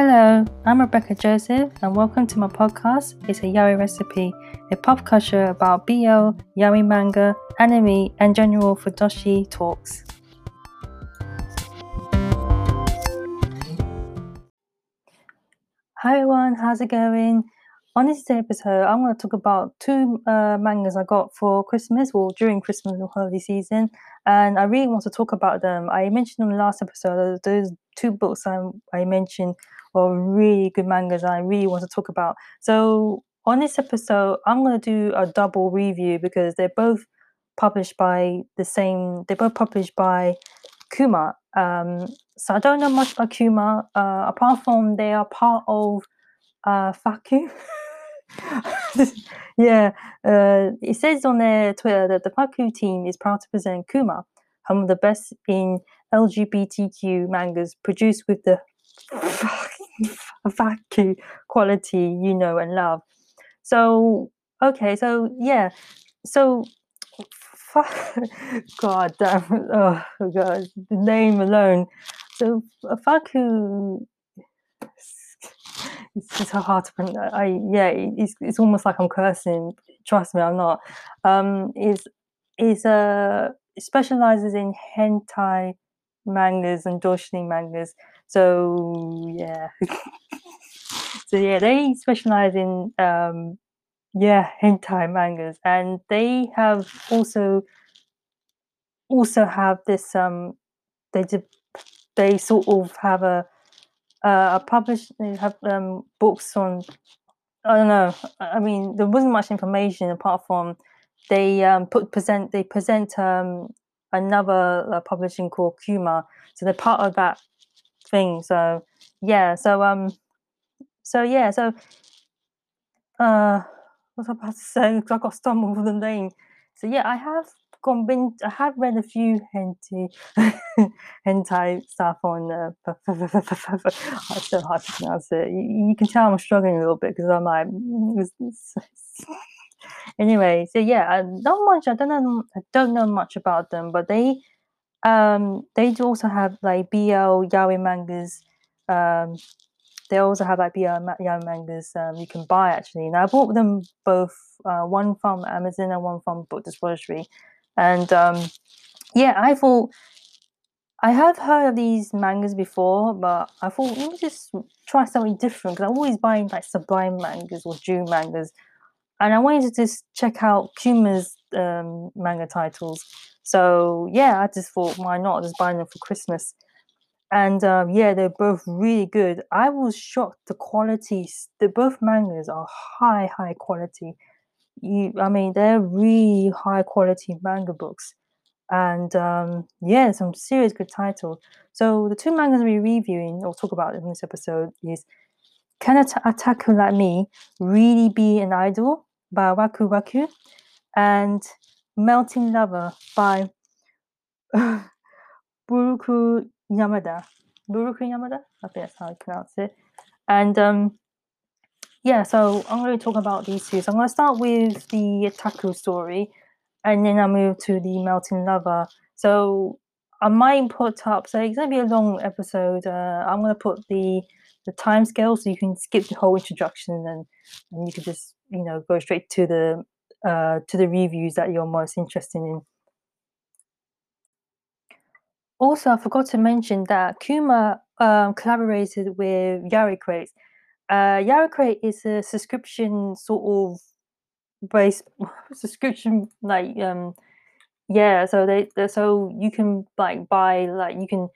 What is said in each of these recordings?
Hello, I'm Rebecca Joseph, and welcome to my podcast. It's a yaoi recipe, a pop culture about BL, yaoi manga, anime, and general fujoshi talks. Hi everyone, how's it going? On this episode, I'm going to talk about two uh, mangas I got for Christmas, or during Christmas and holiday season, and I really want to talk about them. I mentioned in the last episode those two books I, I mentioned were really good mangas, and I really want to talk about. So on this episode, I'm going to do a double review because they're both published by the same. They're both published by Kuma. Um, so I don't know much about Kuma, uh, apart from they are part of uh, FAKKU. yeah, uh, it says on their Twitter that the FAKKU team is proud to present Kuma, one of the best in LGBTQ mangas produced with the FAKKU quality you know and love. So, okay, so yeah, so God damn, oh God, the name alone. So, FAKKU it's so hard to pronounce. I yeah, it's it's almost like I'm cursing. Trust me, I'm not. Um, is is uh specializes in hentai mangas and doujinshi mangas. So yeah, so yeah, they specialize in um yeah hentai mangas, and they have also also have this um they did they sort of have a uh, I published they have um, books on. I don't know. I mean, there wasn't much information apart from they um, put present they present um, another uh, publishing called Kuma, so they're part of that thing. So yeah, so um, so yeah, so uh, what was I about to say? Because I got stumbled with the name. So yeah, I have convinced. I have read a few hentai hentai stuff on. Uh, it's so hard to pronounce it. You, you, can tell I'm struggling a little bit because I'm like. anyway, so yeah, don't much. I don't know. I don't know much about them, but they um they do also have like BL yaoi mangas. Um, they also have like BL yaoi mangas um, you can buy actually. And I bought them both, uh, one from Amazon and one from Book Depository. And um, yeah, I thought I have heard of these mangas before, but I thought let me just try something different because I'm always buying like Sublime mangas or June mangas, and I wanted to just check out Kuma's um, manga titles. So yeah, I just thought why not just buy them for Christmas. And um, yeah, they're both really good. I was shocked the quality. The both mangas are high, high quality you i mean they're really high quality manga books and um, yeah some serious good titles so the two mangas we're reviewing or talk about in this episode is can a otaku like me really be an idol by waku waku and melting lover by buruku yamada buruku yamada i think that's how i pronounce it and um yeah, so I'm going to talk about these two. So I'm going to start with the Taku story, and then I'll move to the Melting Lover. So I might put up. So it's going to be a long episode. Uh, I'm going to put the the time scale so you can skip the whole introduction and and you can just you know go straight to the uh, to the reviews that you're most interested in. Also, I forgot to mention that Kuma um, collaborated with Yaoi Crates uh, YaoiCrate is a subscription sort of based subscription like um yeah so they, so you can like buy like you can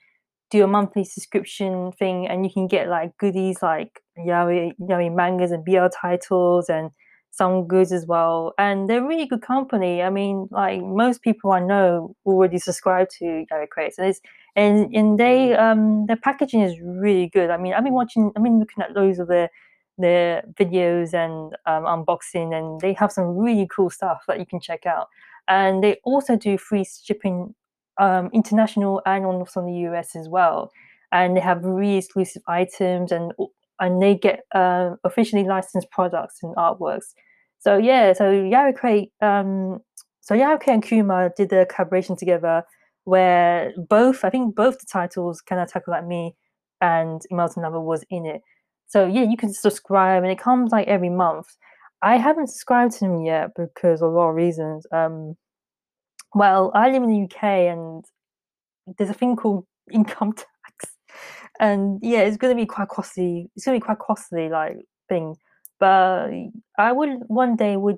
do a monthly subscription thing and you can get like goodies like yaoi yaoi mangas and BL titles and some goods as well and they're really good company i mean like most people i know already subscribe to YaoiCrate so it's and and they um their packaging is really good. I mean, I've been watching, I've been looking at loads of their their videos and um, unboxing, and they have some really cool stuff that you can check out. And they also do free shipping, um, international and also in the US as well. And they have really exclusive items, and and they get uh, officially licensed products and artworks. So yeah, so YaoiCrate, um, so YaoiCrate and Kuma did the collaboration together where both, I think both the titles, Can I Tackle Like Me and Melting Lover was in it. So yeah, you can subscribe, and it comes like every month. I haven't subscribed to them yet because of a lot of reasons. Um, well, I live in the UK, and there's a thing called income tax, and yeah, it's going to be quite costly. It's going to be quite costly, like thing. But I would one day would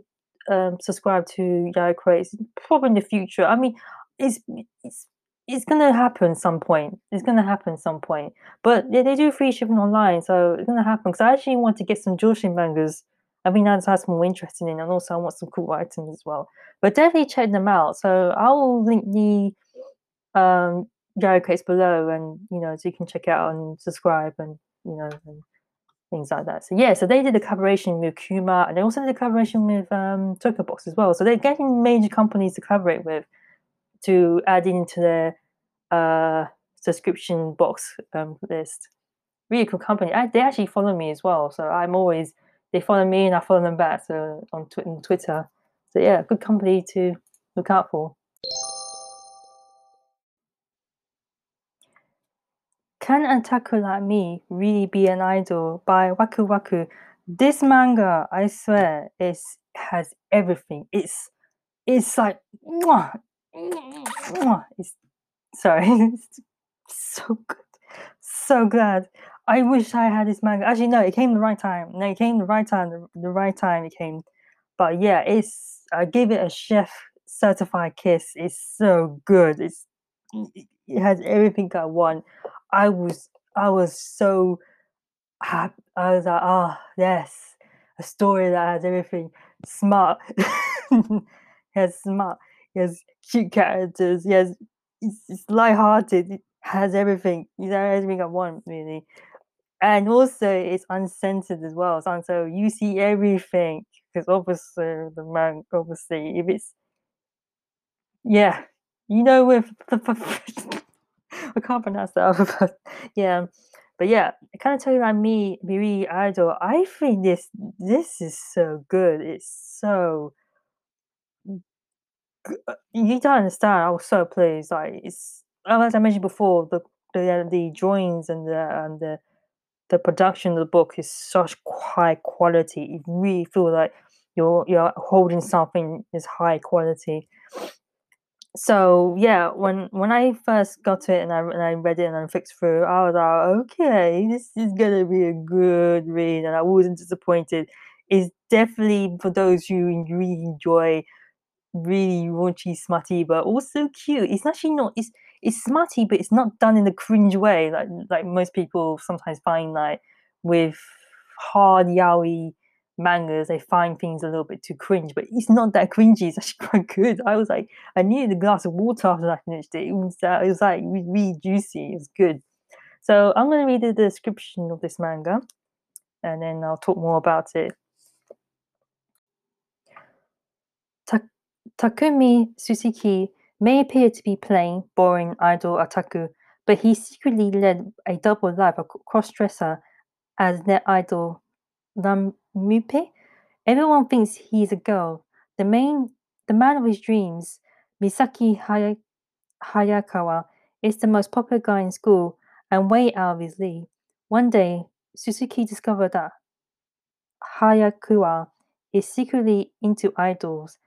um, subscribe to Yaoi Crates, probably in the future. I mean, it's it's it's gonna happen some point. It's gonna happen some point. But yeah, they do free shipping online, so it's gonna happen. Because I actually want to get some Joshi mangas. I think that's has more interesting in, and also I want some cool items as well. But definitely check them out. So I will link the um Yaoi Crates below, and you know, so you can check out and subscribe, and you know, and things like that. So yeah, so they did a collaboration with Kuma, and they also did a collaboration with um Tokyo Box as well. So they're getting major companies to collaborate with to add into their uh, subscription box um, list. Really cool company. I, they actually follow me as well, so I'm always they follow me and I follow them back. So on, tw- on Twitter. So yeah, good company to look out for. Can a Taku like me really be an idol by Waku Waku? This manga, I swear, is has everything. It's it's like mwah, mwah. it's sorry, it's so good, so glad. I wish I had this manga. Actually, no, it came the right time. No, it came the right time. The, the right time it came. But yeah, it's I gave it a chef certified kiss. It's so good. It's it has everything I want. I was I was so happy. I was like, oh yes, a story that has everything. Smart. has smart. Has cute characters. Has it's, it's light-hearted. It has everything. You know everything I want really. And also it's uncensored as well. So, so you see everything because obviously the man obviously if it's yeah you know with I can't pronounce that but yeah but yeah kind of tell you like me Miri Idol I think this this is so good it's so uh, you don't understand I was so pleased like it's as I mentioned before the the the drawings and the and the the production of the book is such high quality. You really feel like you're you're holding something is high quality. So yeah, when when I first got to it and I and I read it and I fixed through, I was like, okay, this is gonna be a good read, and I wasn't disappointed. It's definitely for those who really enjoy really raunchy, smutty, but also cute. It's actually not. It's it's smutty, but it's not done in a cringe way, like like most people sometimes find like with hard yaoi mangas, they find things a little bit too cringe, but it's not that cringy. It's actually quite good. I was like, I needed a glass of water after I finished it. It was, uh, it was like really juicy. It was good. So I'm going to read the description of this manga, and then I'll talk more about it. Ta- Takumi Tsuchiki may appear to be plain, boring, idle otaku, but he secretly led a double life, a cross-dresser, as net idol Namupe. Everyone thinks he is a girl. The main, the man of his dreams, Misaki Hay- Hayakawa, is the most popular guy in school and way out of his league. One day, Suzuki discovered that Hayakawa is secretly into idols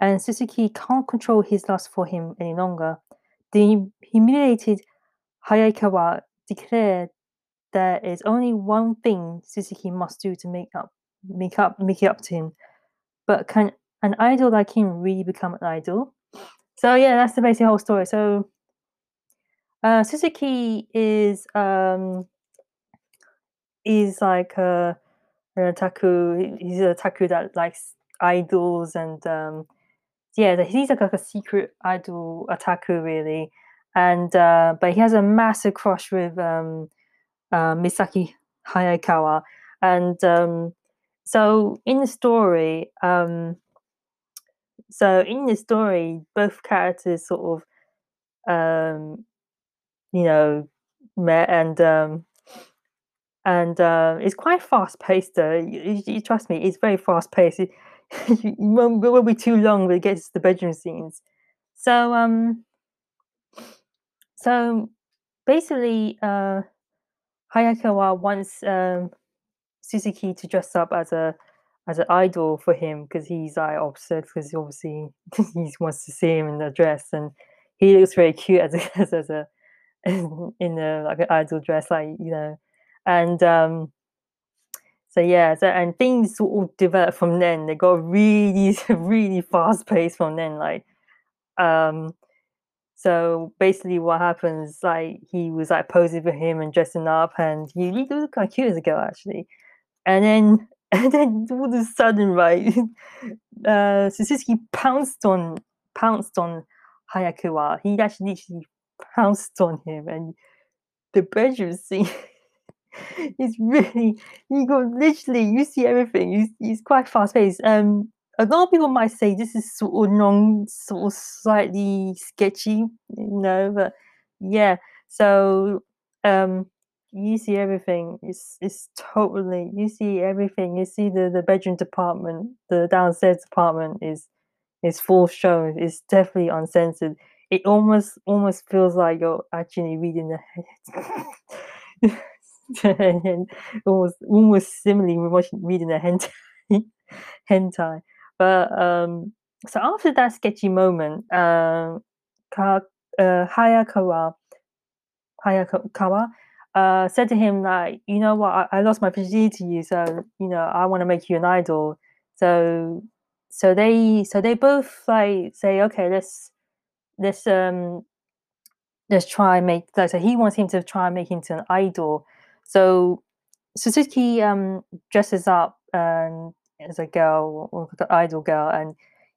and Suzuki can't control his lust for him any longer. The humiliated Hayakawa declared there is only one thing Suzuki must do to make up make up make it up to him. But can an idol like him really become an idol? So yeah, that's the basic whole story. So uh Tsuchiki is um is like a an otaku he's a otaku that likes idols and um yeah, he's like, like a secret idol otaku really, and uh, but he has a massive crush with um, uh, Misaki Hayakawa, and um, so in the story, um, so in the story, both characters sort of, um, you know, met and um, and uh, it's quite fast paced. Though you, you, trust me, it's very fast paced it won't, it won't be too long when it gets to the bedroom scenes. So um so basically uh Hayakawa wants um Suzuki to dress up as a as an idol for him because he's like obsessed because obviously he wants to see him in the dress and he looks very cute as a as, as a in a like an idol dress like you know. And um so yeah so and things all developed from then. They got really really fast paced from then like um so basically what happens like he was like posing for him and dressing up and he, looked quite cute as a girl actually. And then and then all of a sudden right uh Suzuki pounced on pounced on Hayakawa. He actually literally pounced on him and the bedroom scene is really you go literally you see everything it's, it's quite fast paced um a lot of people might say this is sort of non sort of slightly sketchy you know but yeah. So um you see everything. It's it's totally you see everything. You see the the bedroom department the downstairs department is is full shown it's definitely uncensored. It almost almost feels like you're actually reading the and almost almost similarly we're watching reading a hentai hentai but um so after that sketchy moment uh, uh hayakawa hayakawa uh said to him like you know what? I, I lost my virginity to you so you know i want to make you an idol. So so they so they both like say okay let's let's um let's try and make like so he wants him to try and make him to an idol. So Suzuki um dresses up and as a girl or the idol girl and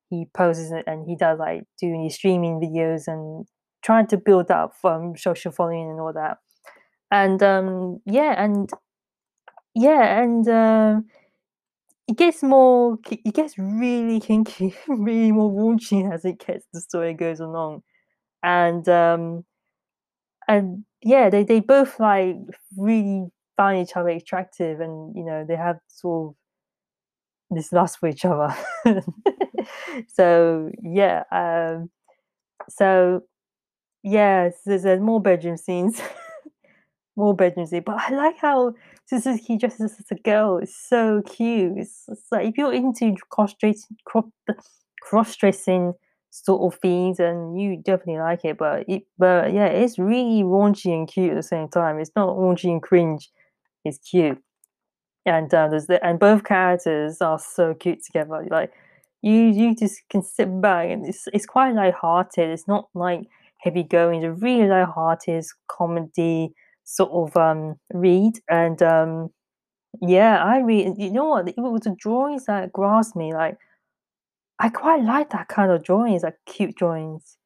he poses it and he does like doing these streaming videos and trying to build up um social following and all that. And um yeah and yeah and um it gets more it gets really kinky really more raunchy as it gets the story goes along. And um and yeah they, they both like really find each other attractive and you know they have sort of this lust for each other. So yeah um so yeah there's, there's more bedroom scenes more bedroom scenes but i like how Suzuki dresses as a girl it's so cute it's, it's like if you're into cross-dressing cross-dressing sort of things and you definitely like it but it but yeah it's really raunchy and cute at the same time it's not raunchy and cringe it's cute and uh, there's the, and both characters are so cute together like you you just can sit back and it's it's quite light-hearted. It's not like heavy going. It's a really light-hearted comedy sort of um read. And um yeah i read you know what? It was the drawings that grasped me? Like I quite like that kind of drawings, like cute drawings.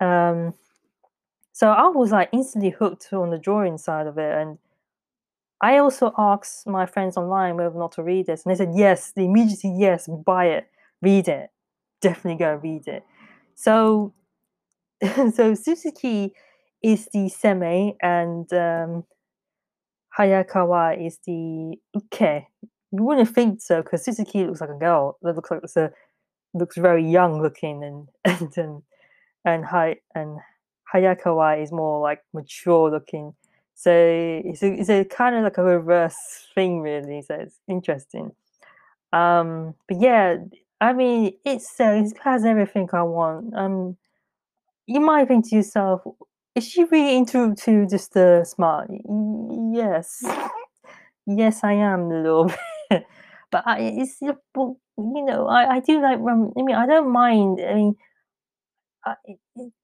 Um, so I was like instantly hooked on the drawing side of it, and I also asked my friends online whether or not to read this, and they said yes. They immediately yes, buy it, read it, definitely go read it. So, so Suzuki is the seme, and um, Hayakawa is the uke. You wouldn't think so because Suzuki looks like a girl. That looks like it's a looks very young looking and and and and, Hay, and Hayakawa is more like mature looking. So it's a, it's a kind of like a reverse thing, really. So it's interesting. Um, but yeah, I mean, it's uh, it has everything I want. Um, you might think to yourself, is she really into to just the smart? Yes, yes, I am a little bit. but I, it's you know, I, I do like. I mean, I don't mind. I mean, I,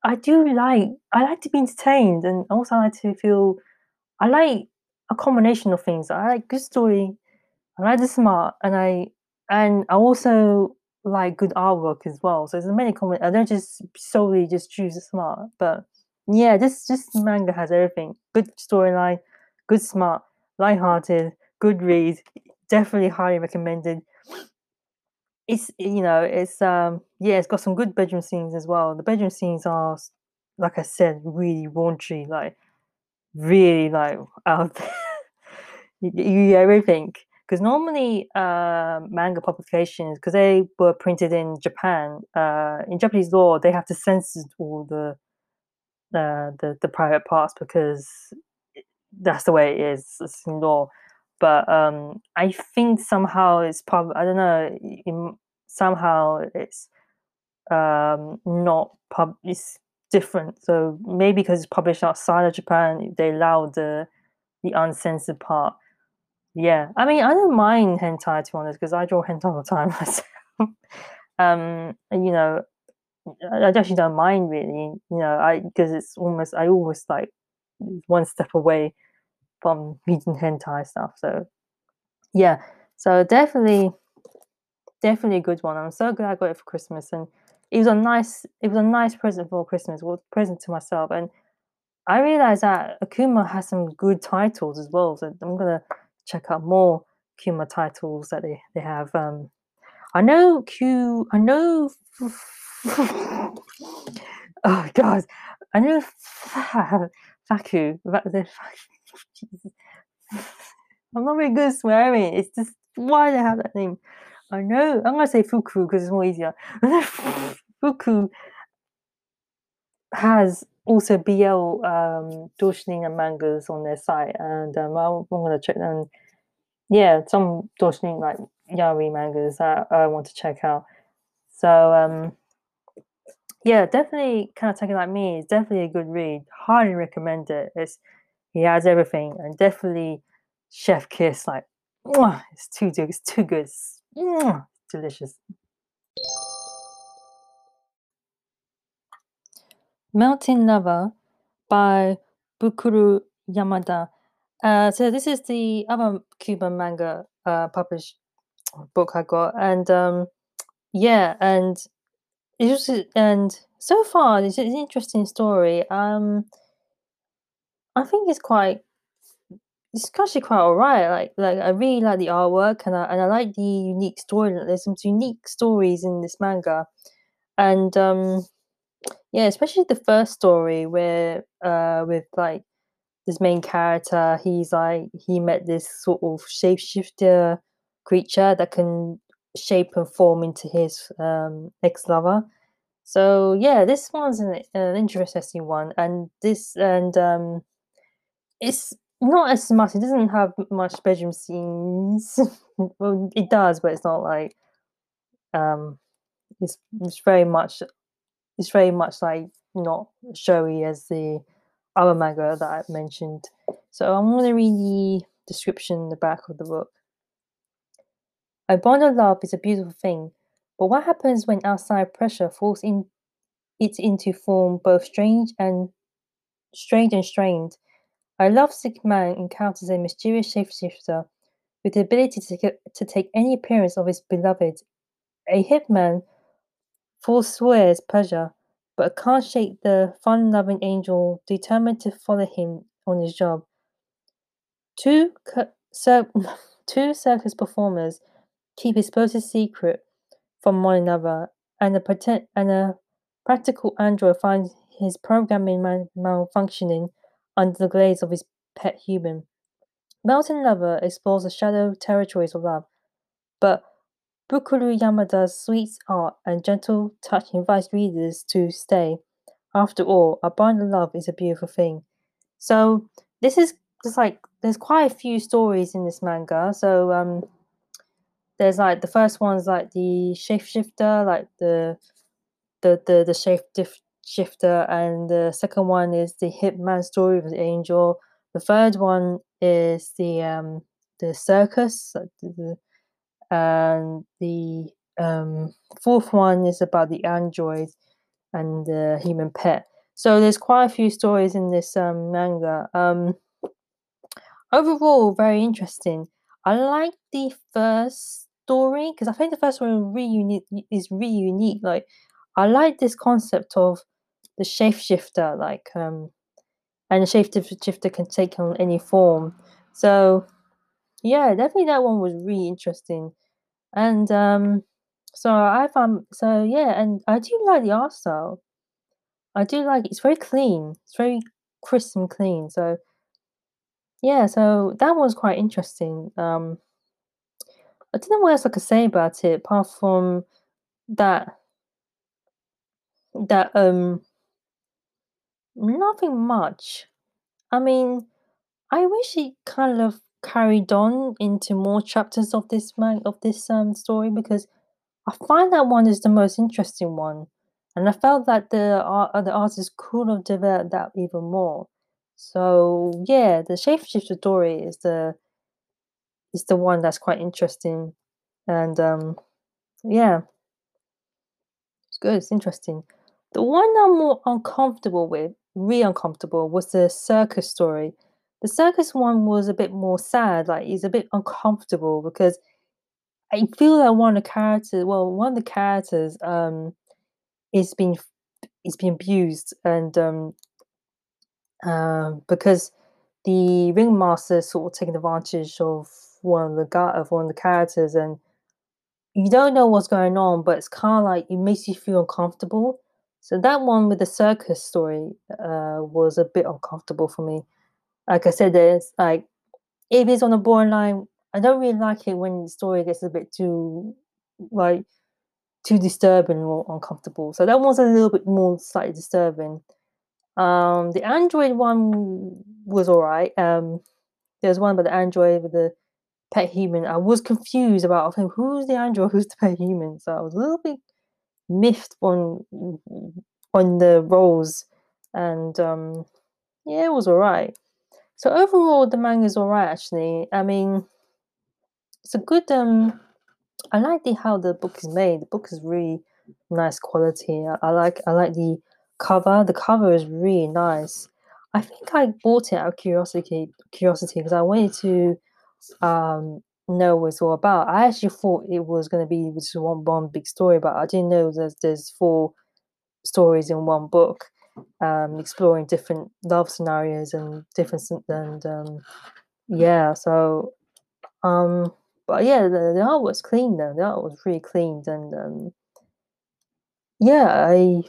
I do like. I like to be entertained, and also I like to feel. I like a combination of things. I like good story. I like the smart, and I and I also like good artwork as well. So there's many comment. I don't just solely just choose the smart, but yeah, this this manga has everything. Good storyline, good smart, light-hearted, good read. Definitely highly recommended it's you know it's um yeah it's got some good bedroom scenes as well the bedroom scenes are like i said really raunchy like really like out there you, you everything because normally uh, manga publications because they were printed in japan uh, in japanese law they have to censor all the uh, the the private parts because that's the way it is it's in law but um, I think somehow it's probably I don't know. Somehow it's um, not pub. It's different. So maybe because it's published outside of Japan, they allow the the uncensored part. Yeah, I mean, I don't mind hentai to be honest, because I draw hentai all the time myself. um, you know, I actually don't mind really. You know, I because it's almost I always like one step away from reading hentai stuff. So yeah, so definitely, definitely a good one. I'm so glad I got it for Christmas, and it was a nice, it was a nice present for Christmas. Well, present to myself, and I realized that Akuma has some good titles as well. So I'm gonna check out more Akuma titles that they they have. Um, I know Q. I know. oh God, I know FAKKU. I'm not very good swearing. It's just why they have that name. I know. I'm gonna say Fuku because it's more easier. Has also BL um, and mangas on their site, and um, I'm, I'm gonna check them. Yeah, some Doujinshi like Yaoi mangas that I want to check out. So um, yeah, definitely kind of taking like me. It's definitely a good read. Highly recommend it. It's he has everything, and definitely Chef Kiss. Like, it's too good. It's too good. It's, delicious. Melting Lover by Bukuru Yamada. Uh, so this is the other Cuban manga uh, published book I got, and um, yeah, and it was and so far it's, it's an interesting story. Um, I think it's quite it's actually quite alright. Like like I really like the artwork and I and I like the unique story. There's some unique stories in this manga, and um, yeah, especially the first story where uh with like this main character, he's like he met this sort of shapeshifter creature that can shape and form into his um, ex lover. So yeah, this one's an, an interesting one, and this and um, it's not as much. It doesn't have much bedroom scenes. well, it does, but it's not like um, it's it's very much it's very much like not showy as the other manga that I mentioned. So I'm going to read the description in the back of the book. A bond of love is a beautiful thing, but what happens when outside pressure forces in it into form both strange and strange and strained? A lovesick man encounters a mysterious shapeshifter with the ability to to take any appearance of his beloved. A hitman forswears pleasure, but can't shake the fun loving angel determined to follow him on his job. Two, cir- two circus performers keep explosive secret from one another, and a, pretend- and a practical android finds his programming mal- malfunctioning under the glaze of his pet human. Melting Lover explores the shadow territories of love, but Bukuru Yamada's sweet art and gentle touch invites readers to stay. After all, a bind of love is a beautiful thing. So this is just like there's quite a few stories in this manga. So um there's like the first one's like the shapeshifter, like the the the the shape shifter, and the second one is the hitman story with the angel. The third one is the um the circus, the, and the um fourth one is about the android and the human pet. So there's quite a few stories in this um, manga. Um, overall, very interesting. I like the first story because I think the first one really unique, is really unique. Like I like this concept of the shapeshifter, like um, and the shapeshifter can take on any form. So yeah, definitely that one was really interesting, and um, so I found so yeah, and I do like the art style. I do like it's very clean. It's very crisp and clean. So yeah, so that was quite interesting. Um, I don't know what else I could say about it apart from that that um Nothing much. I mean, I wish it kind of carried on into more chapters of this man of this um story because I find that one is the most interesting one, and I felt that the uh, the artist could have developed that even more. So yeah, the shapeshifter story is the is the one that's quite interesting, and um, yeah, it's good. It's interesting. The one I'm more uncomfortable with, really uncomfortable, was the circus story. The circus one was a bit more sad, like it's a bit uncomfortable because I feel that one of the characters, well, one of the characters, um, is being is being abused, and um, um, because the ringmaster sort of taking advantage of one of the guy of one of the characters, and you don't know what's going on, but it's kind of like it makes you feel uncomfortable. So that one with the circus story uh, was a bit uncomfortable for me. Like I said, there's like if it's on the borderline, I don't really like it when the story gets a bit too like too disturbing or uncomfortable. So that was a little bit more slightly disturbing. Um, the Android one was all right. Um, there's one about the Android with the pet human. I was confused about okay, who's the Android, who's the pet human. So I was a little bit miffed on on the roles, and um, yeah, it was all right. So overall, the manga is all right. Actually, I mean, it's a good. Um, I like the how the book is made. The book is really nice quality. I, like I like the cover. The cover is really nice. I think I bought it out of curiosity curiosity because I wanted to um know what it's all about. I actually thought it was going to be just one one big story, but I didn't know there's there's four stories in one book, um, exploring different love scenarios and different and um, yeah. So, um, but yeah, the, the art was clean though. The art was really clean, and um, yeah, I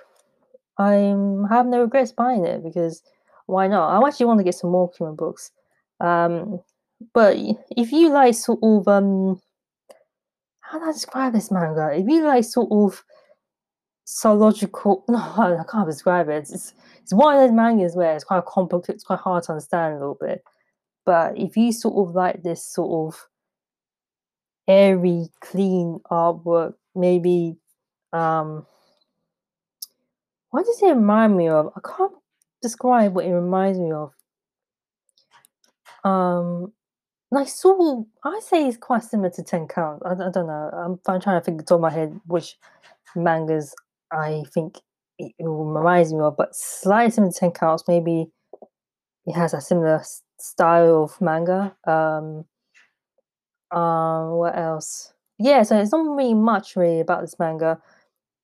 I have no regrets buying it because why not? I actually want to get some more Kuma books. Um, but if you like sort of um, how do I describe this manga? If you like sort of psychological, no, I can't describe it. It's it's one of those mangas where it's quite complicated, it's quite hard to understand a little bit. But if you sort of like this sort of airy, clean artwork, maybe um what does it remind me of? I can't describe what it reminds me of. Um, like sort I say it's quite similar to Ten Count. I, I don't know. I'm, I'm trying to think top of my head which mangas I think it, reminds me of, but slightly similar to Ten Counts. Maybe it has a similar style of manga. Um, um, what else? Yeah, so it's not really much really about this manga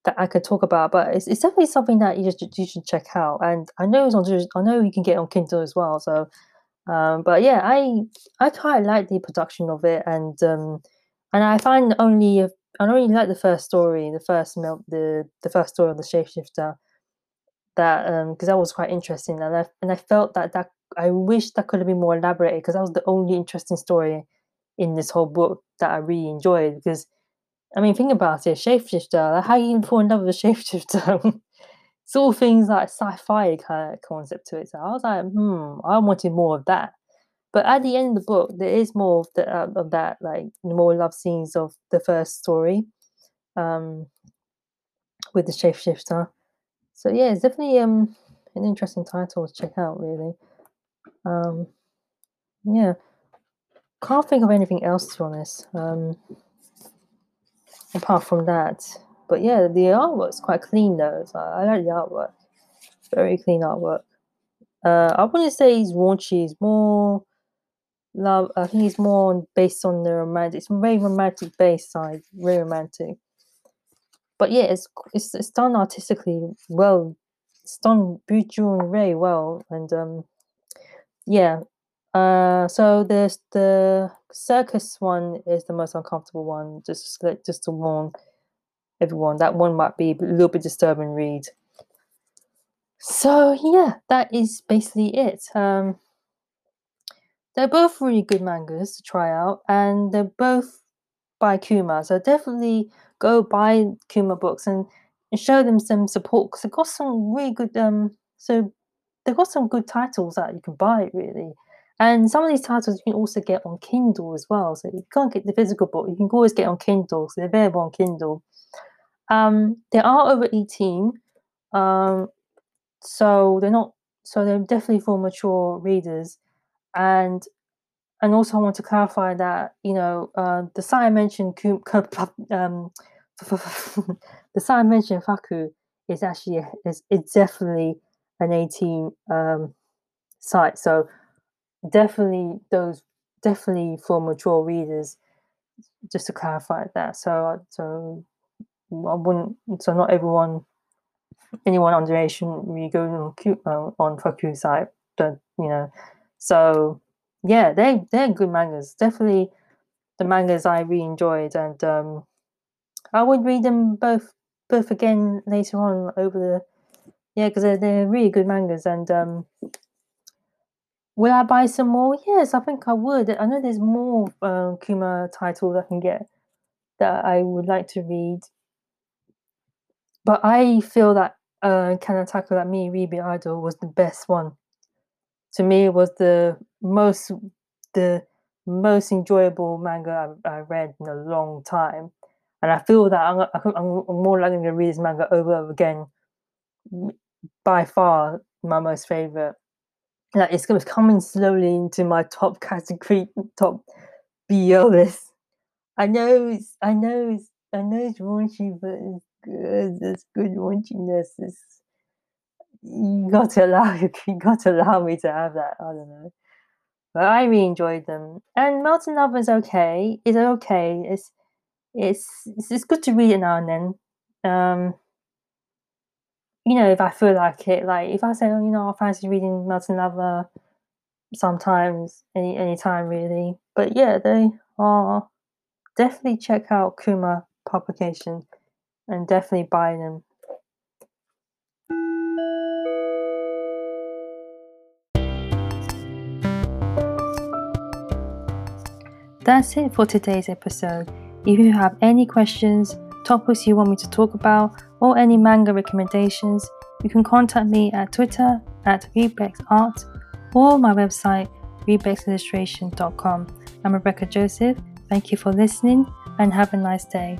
that I could talk about, but it's, it's definitely something that you just you should check out. And I know it's on I know you can get on Kindle as well. So, um, but yeah, I I quite like the production of it, and um, and I find only I really like the first story, the first the the first story of the shapeshifter. That um, because that was quite interesting, and I and I felt that that I wish that could have been more elaborated because that was the only interesting story in this whole book that I really enjoyed because I mean, think about it, shapeshifter. Like, how you fall in love with a shapeshifter? it's all things like sci-fi kind of concept to it. So I was like, hmm, I wanted more of that. But at the end of the book, there is more of, the, uh, of that, like more love scenes of the first story, um, with the shapeshifter. So yeah, it's definitely um an interesting title to check out. Really, um, yeah. Can't think of anything else to be honest. Um, apart from that. But yeah, the artwork's quite clean though. I like the artwork. Very clean artwork. Uh, I wouldn't say he's raunchy. It's more love. I think it's more based on the romantic. It's very romantic based side. Very romantic. But yeah, it's it's, it's done artistically well. It's done beautiful and very well. And um, yeah, uh, so there's the circus one is the most uncomfortable one. Just like just to warn everyone, that one might be a little bit disturbing read. So yeah, that is basically it. Um, they're both really good mangas to try out, and they're both by Kuma. So definitely go buy Kuma books and, and show them some support because they've got some really good. Um, so they've got some good titles that you can buy really And some of these titles you can also get on Kindle as well. So you can't get the physical book, you can always get on Kindle. So they're available on Kindle. Um, they are over 18. Um, so they're not so they're definitely for mature readers. And and also I want to clarify that, you know, uh, the site I mentioned um, the site I mentioned FAKKU is actually is it's definitely an 18 um, site. So definitely those definitely for mature readers. Just to clarify that, so so I wouldn't. So not everyone, anyone underage shouldn't really go on uh, on FAKKU site. But you know, so yeah, they they're good mangas. Definitely the mangas I really enjoyed, and um, I would read them both both again later on over the yeah because they're, they're really good mangas and um Will I buy some more? Yes, I think I would. I know there's more uh, Kuma titles I can get that I would like to read. But I feel that uh, Kanataka That Me, Ruby Idol was the best one. To me, was the most the most enjoyable manga I, I read in a long time, and I feel that I'm, I'm more likely to read this manga over over again. By far, my most favorite like it's coming slowly into my top category, top BL list. I know it's, I know it's, I know it's raunchy, but it's good. It's good raunchiness. It's, you got to allow you got to allow me to have that. I don't know, but I really enjoyed them. And Melting Love is okay. It's okay. It's it's it's, it's good to read it now and then. Um, you know, if I feel like it, like if I say, oh, you know, I fancy reading Melting Lava sometimes, any any time really. But yeah, they are definitely check out Kuma publication and definitely buy them. That's it for today's episode. If you have any questions, topics you want me to talk about, or any manga recommendations, you can contact me at Twitter at RebexArt or my website rebexillustration.com. I'm Rebecca Joseph. Thank you for listening and have a nice day.